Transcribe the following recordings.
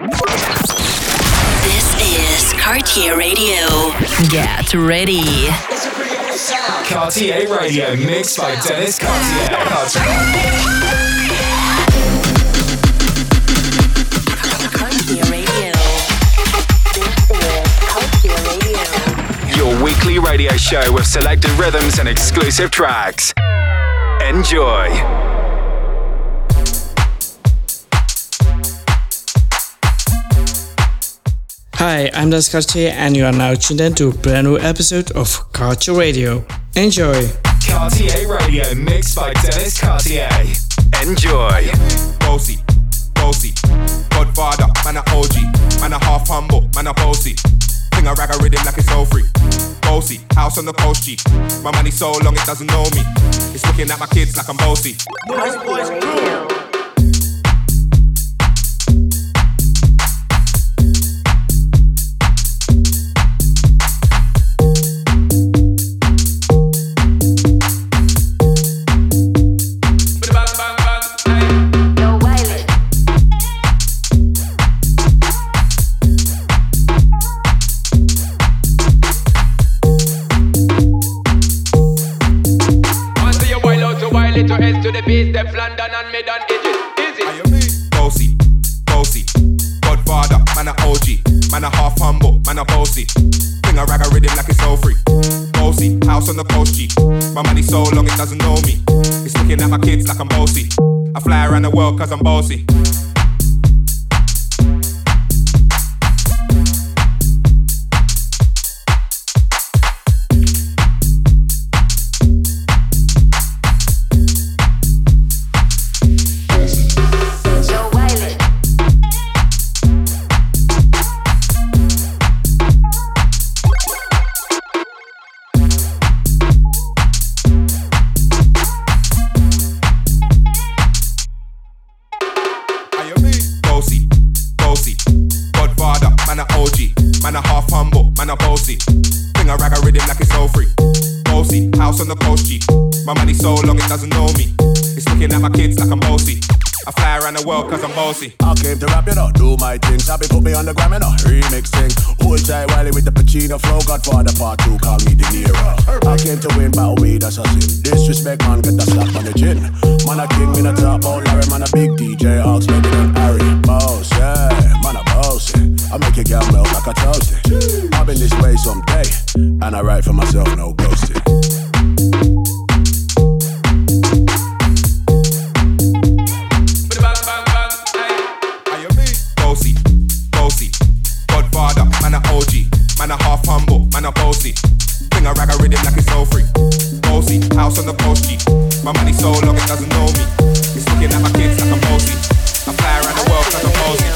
This is Cartier Radio. Get ready. Cartier Radio mixed by Dennis Cartier. Cartier Radio. This is Cartier Radio. Your weekly radio show with selected rhythms and exclusive tracks. Enjoy. Hi, I'm Das Cartier, and you are now tuned in to a brand new episode of Cartier Radio. Enjoy! Cartier Radio mixed by Dennis Cartier. Enjoy. bossy, bossy. Godfather, man a OG, man a half humble, man a bossy. Sing a rag a rhythm like it's all free. Bossy, house on the coast G. My money so long it doesn't know me. It's looking at my kids like I'm bossy. Once out to S to the base, them London and. Easy. Bossy. Godfather, man a OG, man a half humble, man a bossy. Sing a rag a rhythm like it's all free. Bossy, house on the coast G. My money so long it doesn't know me. It's looking at my kids like I'm bossy. I fly around the world cause I'm. Bossy, bossy. I came to rap, you know, do my thing. Sabi put me on the gram, you know, remixing. Hold tight Wiley with the Pacino flow. Godfather part two, call me De Niro. I came to win, battle me, that's a sin. Disrespect, man, get the slap on the chin. Man, a king, me a top out Larry, man, a big DJ, Ox, maybe than Harry. Boss, yeah, man, a boss. I make your girl melt like a toasty. I've been this way someday, and I write for myself, no ghosting. Man a bossy. Sing a rag a rhythm like it's all free. Bossy, house on the coast G. My money so long it doesn't know me. It's looking at my kids like I'm bossy. I fly around the world cause I'm bossy.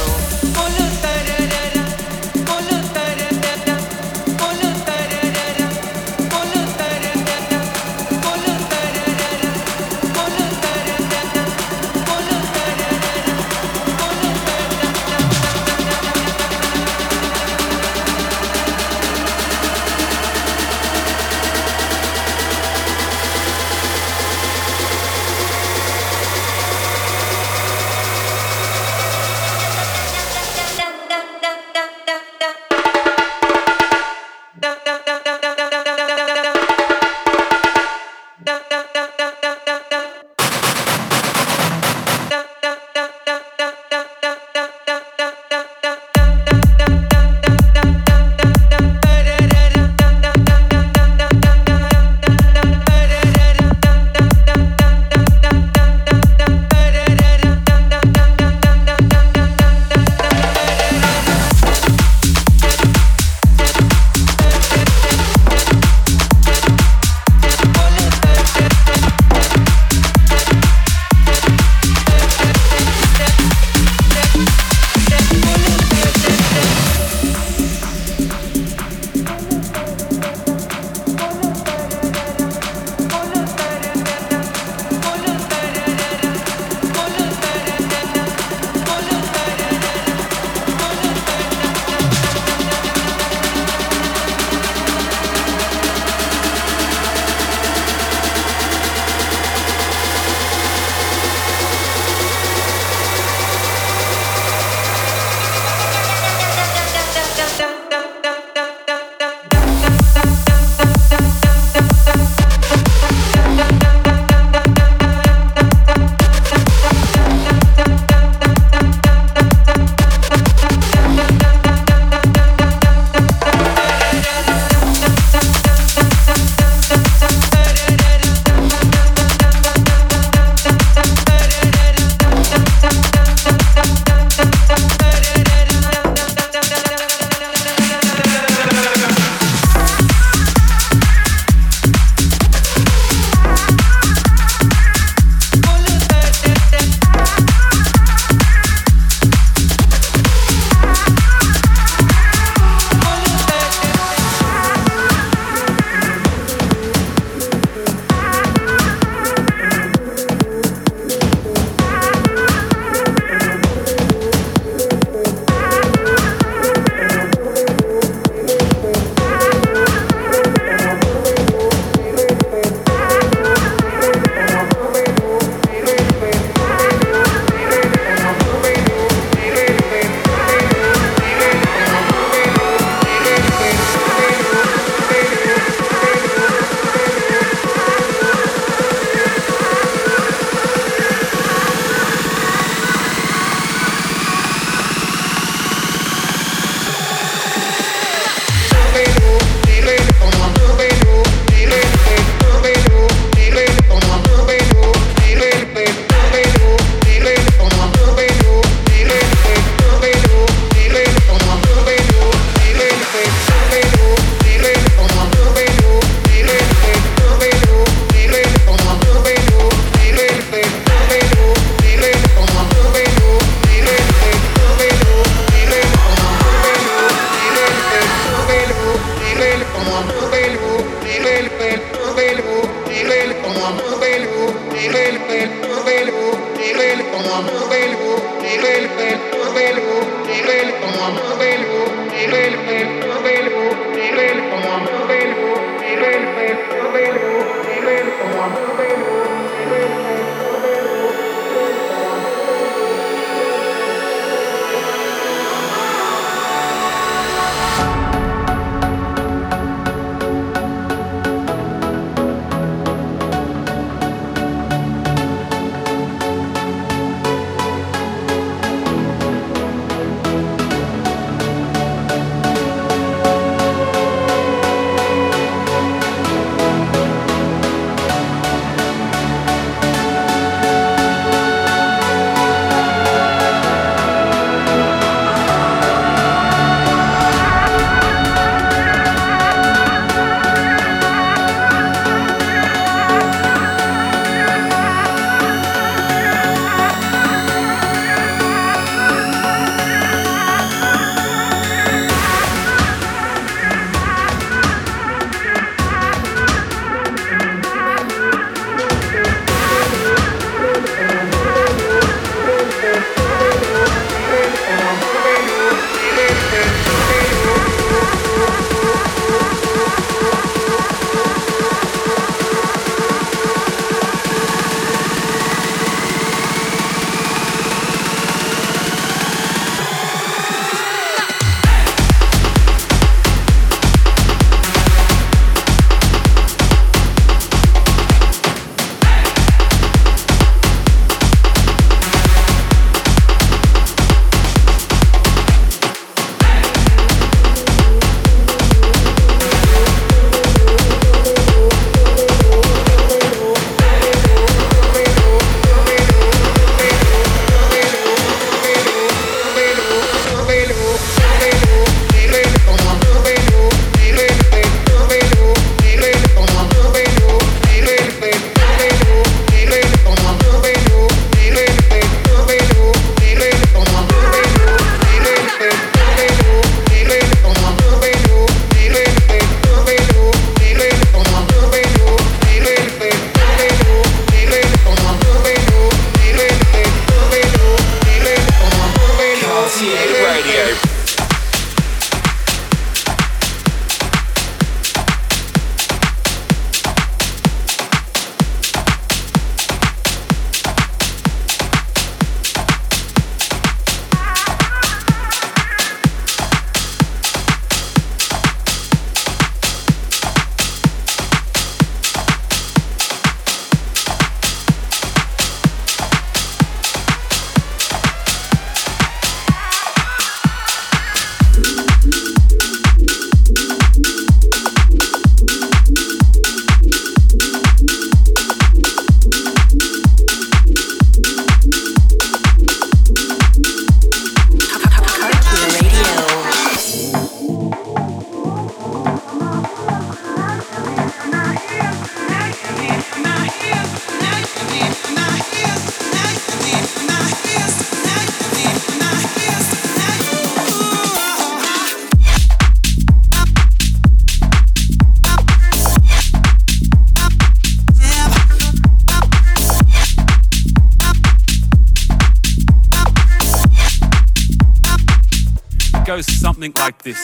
Like this.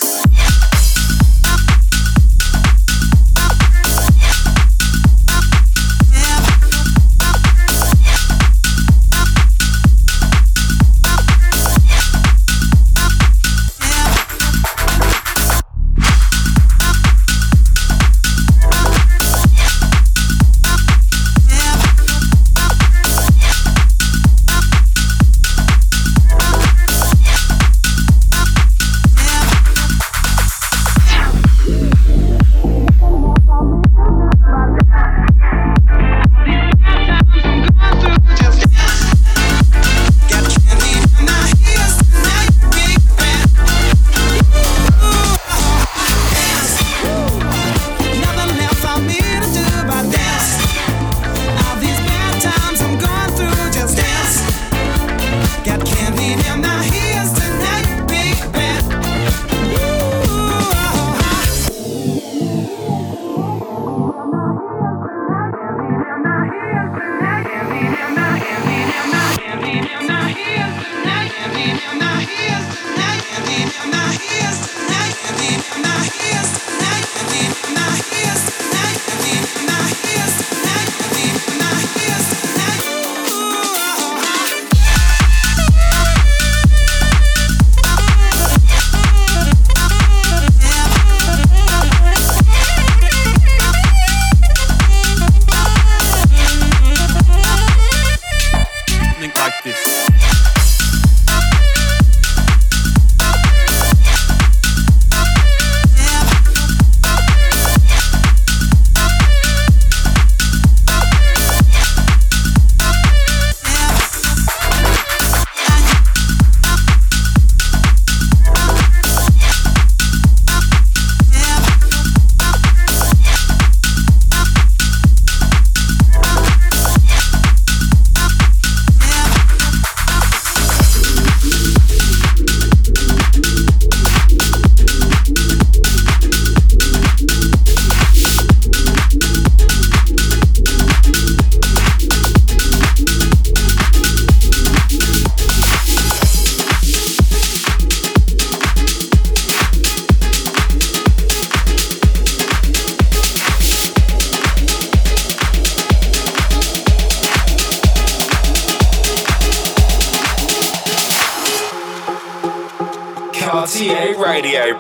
Radio.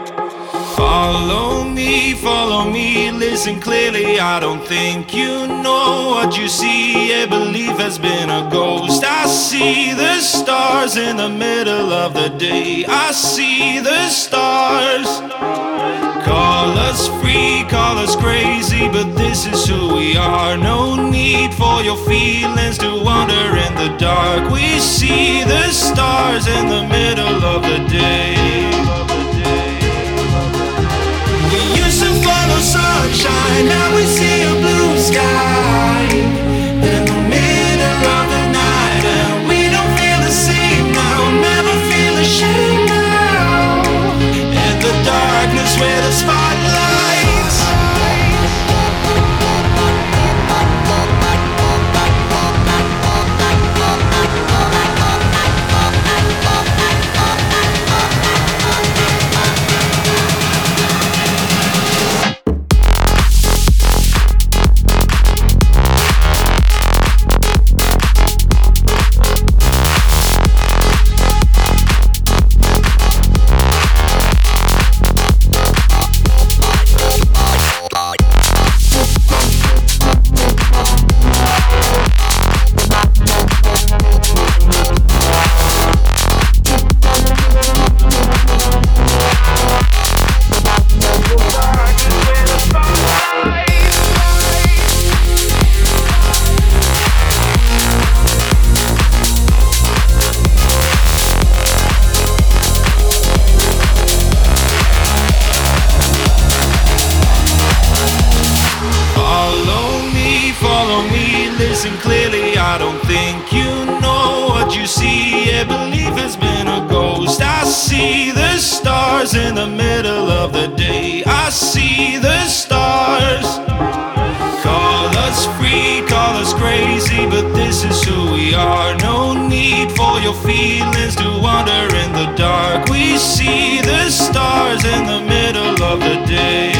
Follow me, follow me, listen clearly. I don't think you know what you see. A belief has been a ghost. I see the stars in the middle of the day. I see the stars. Call us free, call us crazy, but this is who we are. No need for your feelings to wander in the dark. We see the stars in the middle of the day. We used to follow sunshine, now we see a blue sky. sweetest. Listen clearly. I don't think you know what you see. Yeah, belief has been a ghost. I see the stars in the middle of the day. I see the stars. Call us free, call us crazy, but this is who we are. No need for your feelings to wander in the dark. We see the stars in the middle of the day.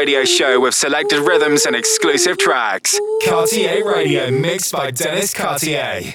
radio show with selected rhythms and exclusive tracks. Cartier Radio mixed by Dennis Cartier.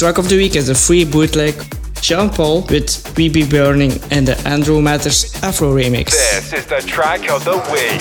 Track of the week is a free bootleg Sean Paul with We Be Burning and the Andrew Matters Afro remix. This is the track of the week.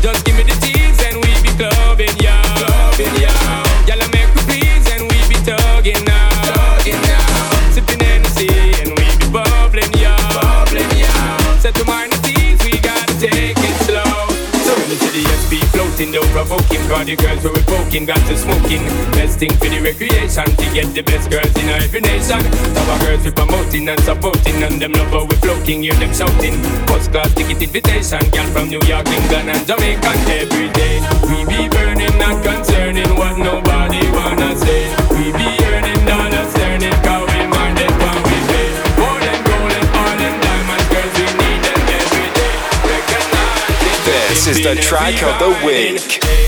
Just give me the tease and we be clubbing, yeah. Clubbing, yeah. Y'all make me please and we be tugging now. Tugging now. Sipping Hennessy and we be bubbling, yeah. Bubbling, yeah. Set to mind the tease, we gotta take it slow. So when you the SB floating, don't provoking. The girls who we poking got to smoking. Best thing for the recreation to get the best girls in every nation. Our girls we promoting and supporting, and them love how we floating, hear them shouting. First class ticket invitation, girl from New York, England, and Jamaica every day. We be burning, not concerning what nobody wanna say. We be earning dollars. This is the track of the week.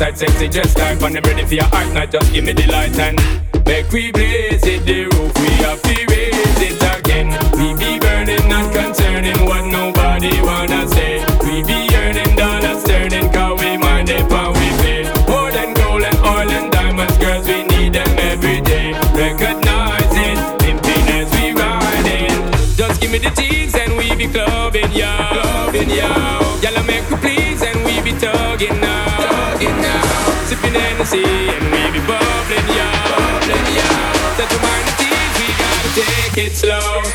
My sexy, just type, and them ready for your heart, not just give me the light and make we blaze it, the roof, we have to raise it again. We be burning, not concerning what nobody wanna say. We be earning dollars, turning, cause we mind it, and we pay. More than gold and oil and diamonds, girls, we need them every day. Recognize it, pimping as we riding. Just give me the tease and we be clubbing, yeah. Clubbing, yeah. Gotta take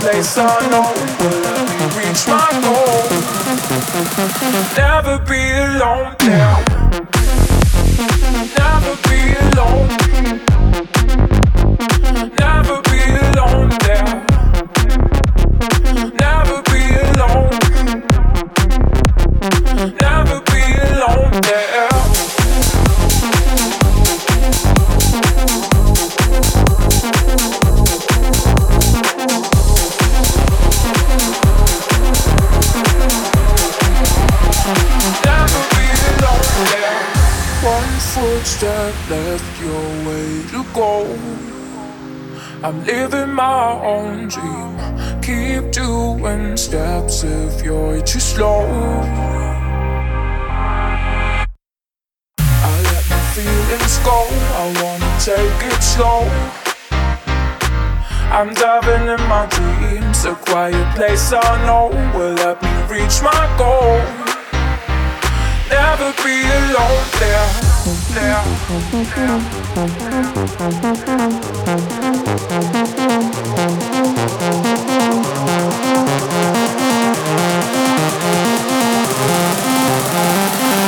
place I know will let me reach my goal. Never be alone. I'm living my own dream. Keep doing steps if you're too slow. I let my feelings go. I wanna take it slow. I'm diving in my dreams. A quiet place I know will help me reach my goal. Never be alone there.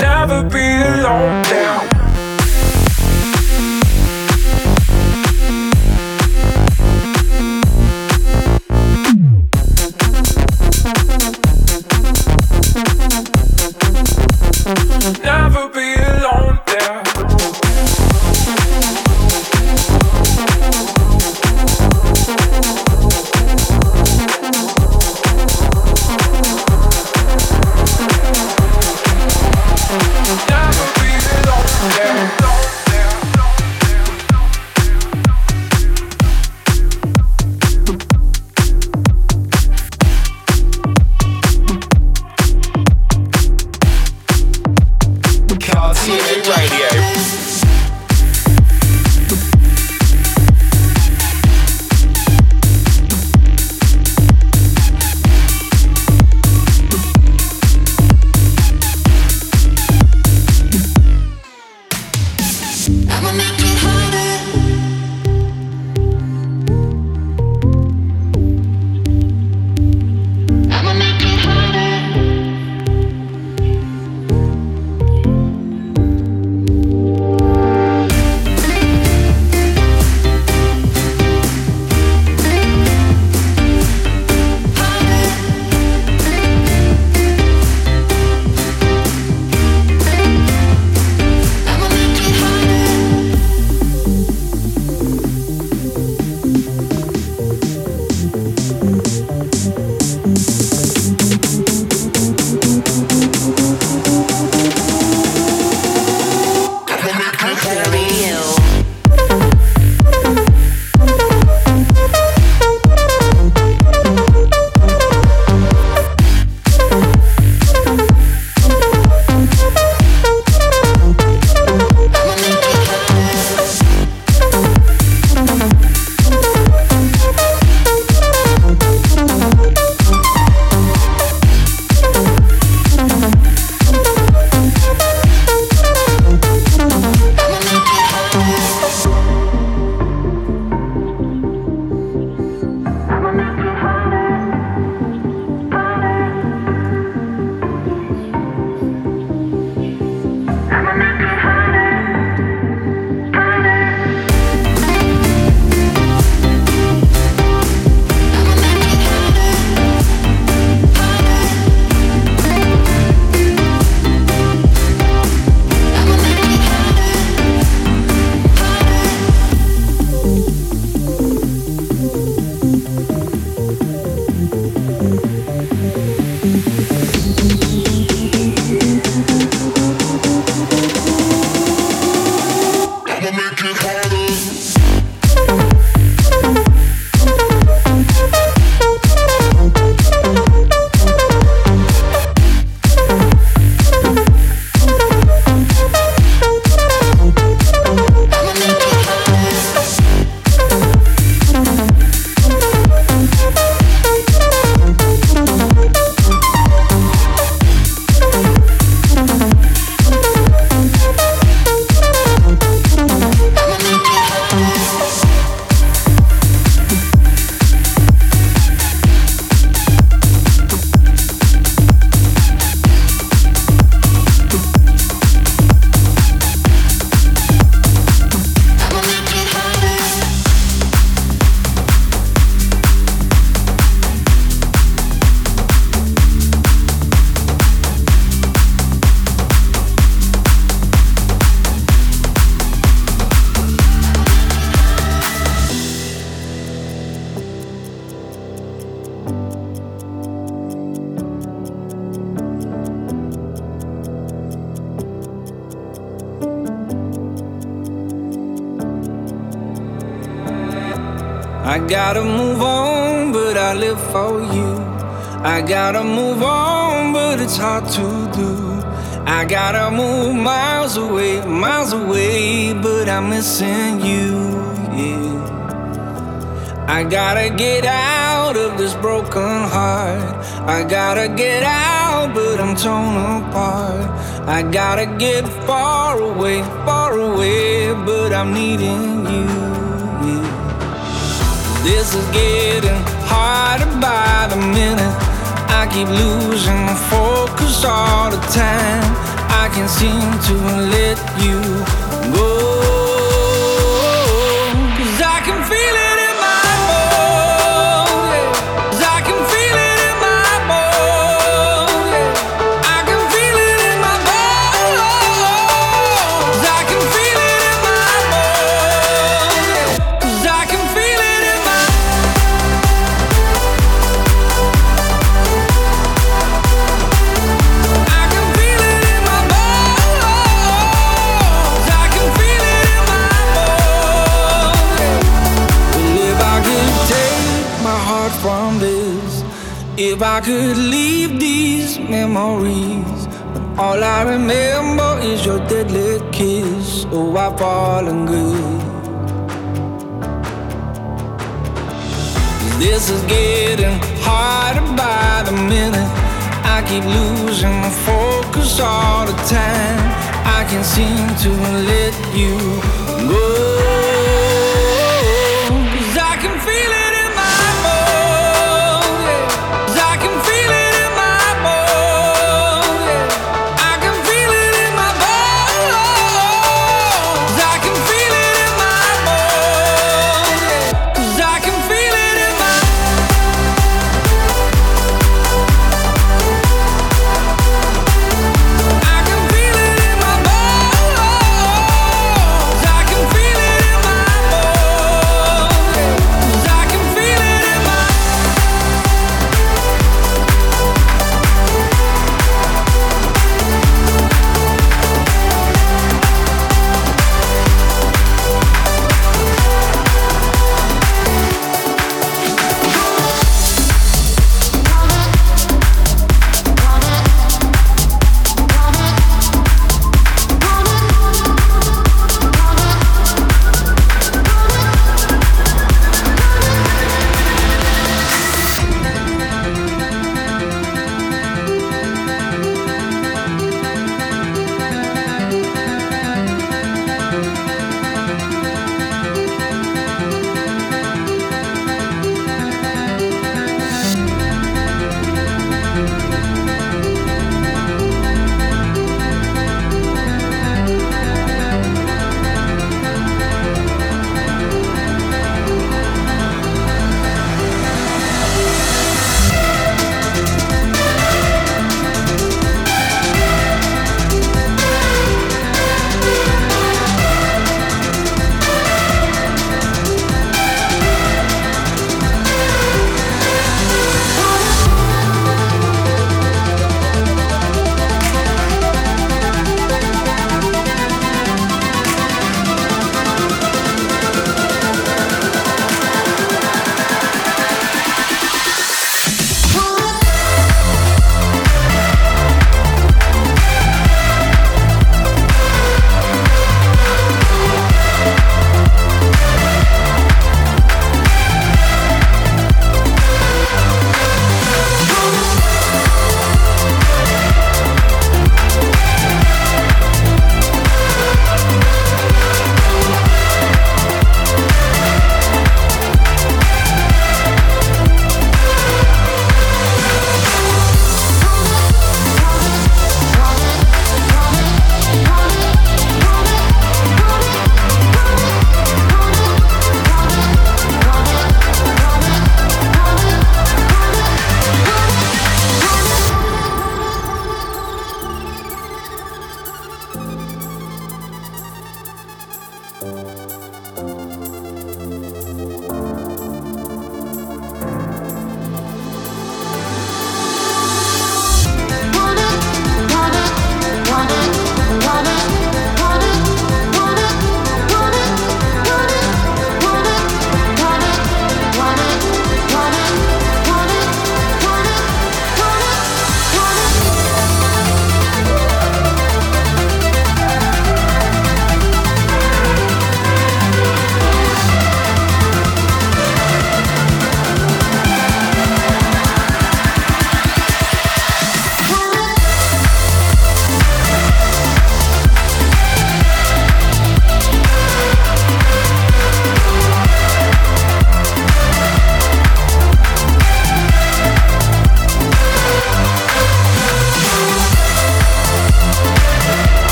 Never be alone there. Gotta move on, but I live for you. I gotta move on, but it's hard to do. I gotta move miles away, miles away, but I'm missing you, yeah. I gotta get out of this broken heart. I gotta get out, but I'm torn apart. I gotta get far away, far away, but I'm needing you. This is getting harder by the minute. I keep losing focus all the time. I can't seem to let you I could leave these memories, but all I remember is your deadly kiss. Oh, I've fallen good. This is getting harder by the minute. I keep losing my focus all the time. I can't seem to let you go.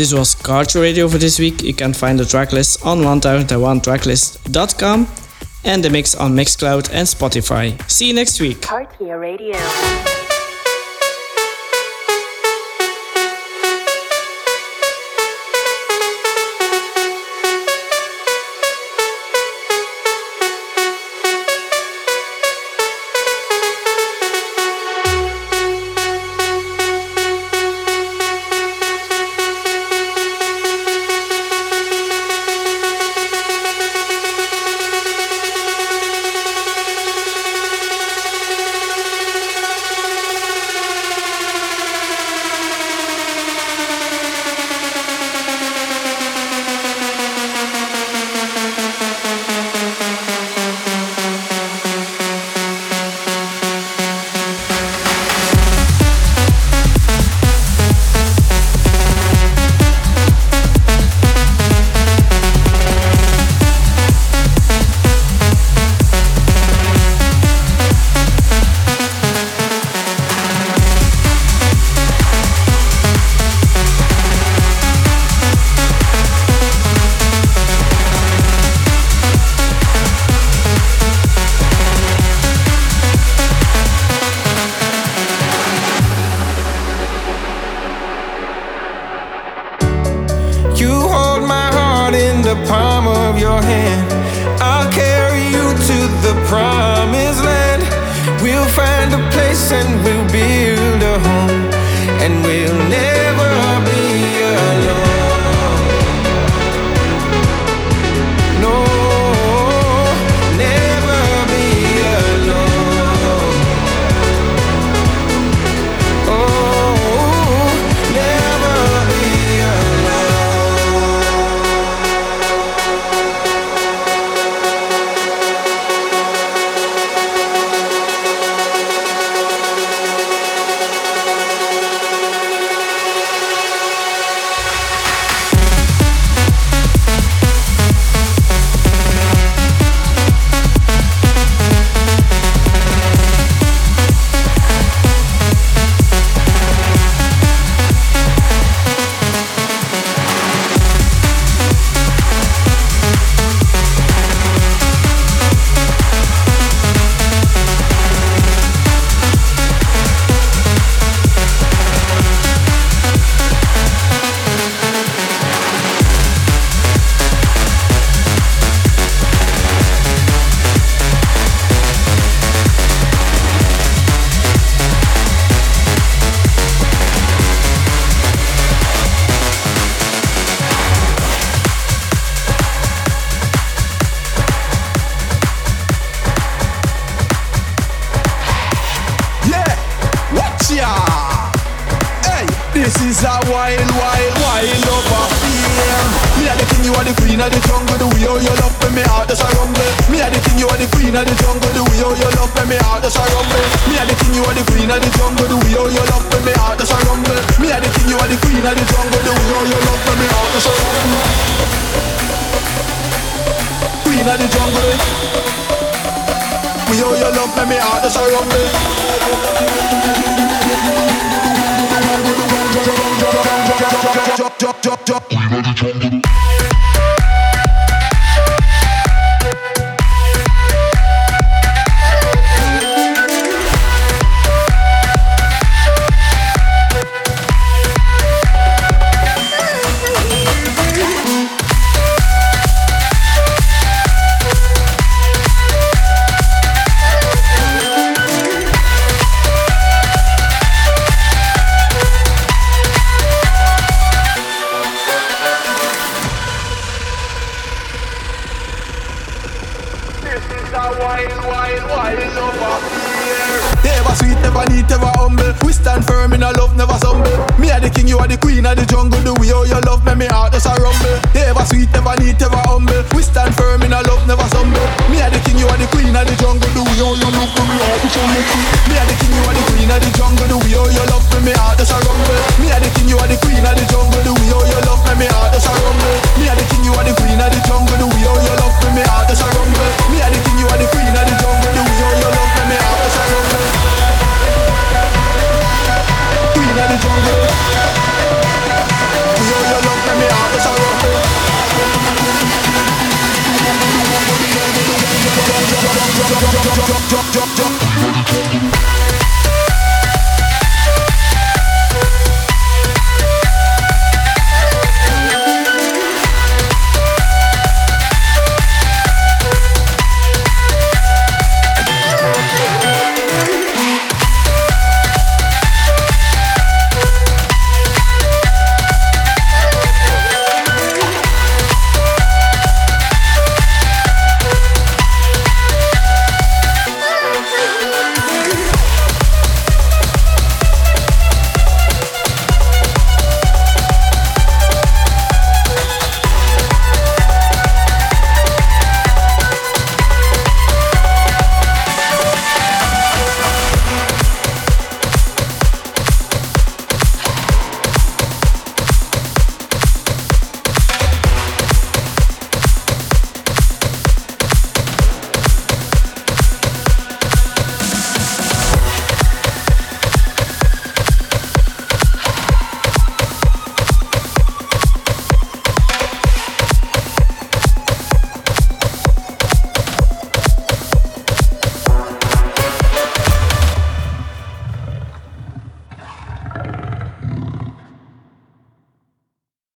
This was Card Radio for this week. You can find the tracklist on 1001tracklist.com and the mix on Mixcloud and Spotify. See you next week. Cartier Radio.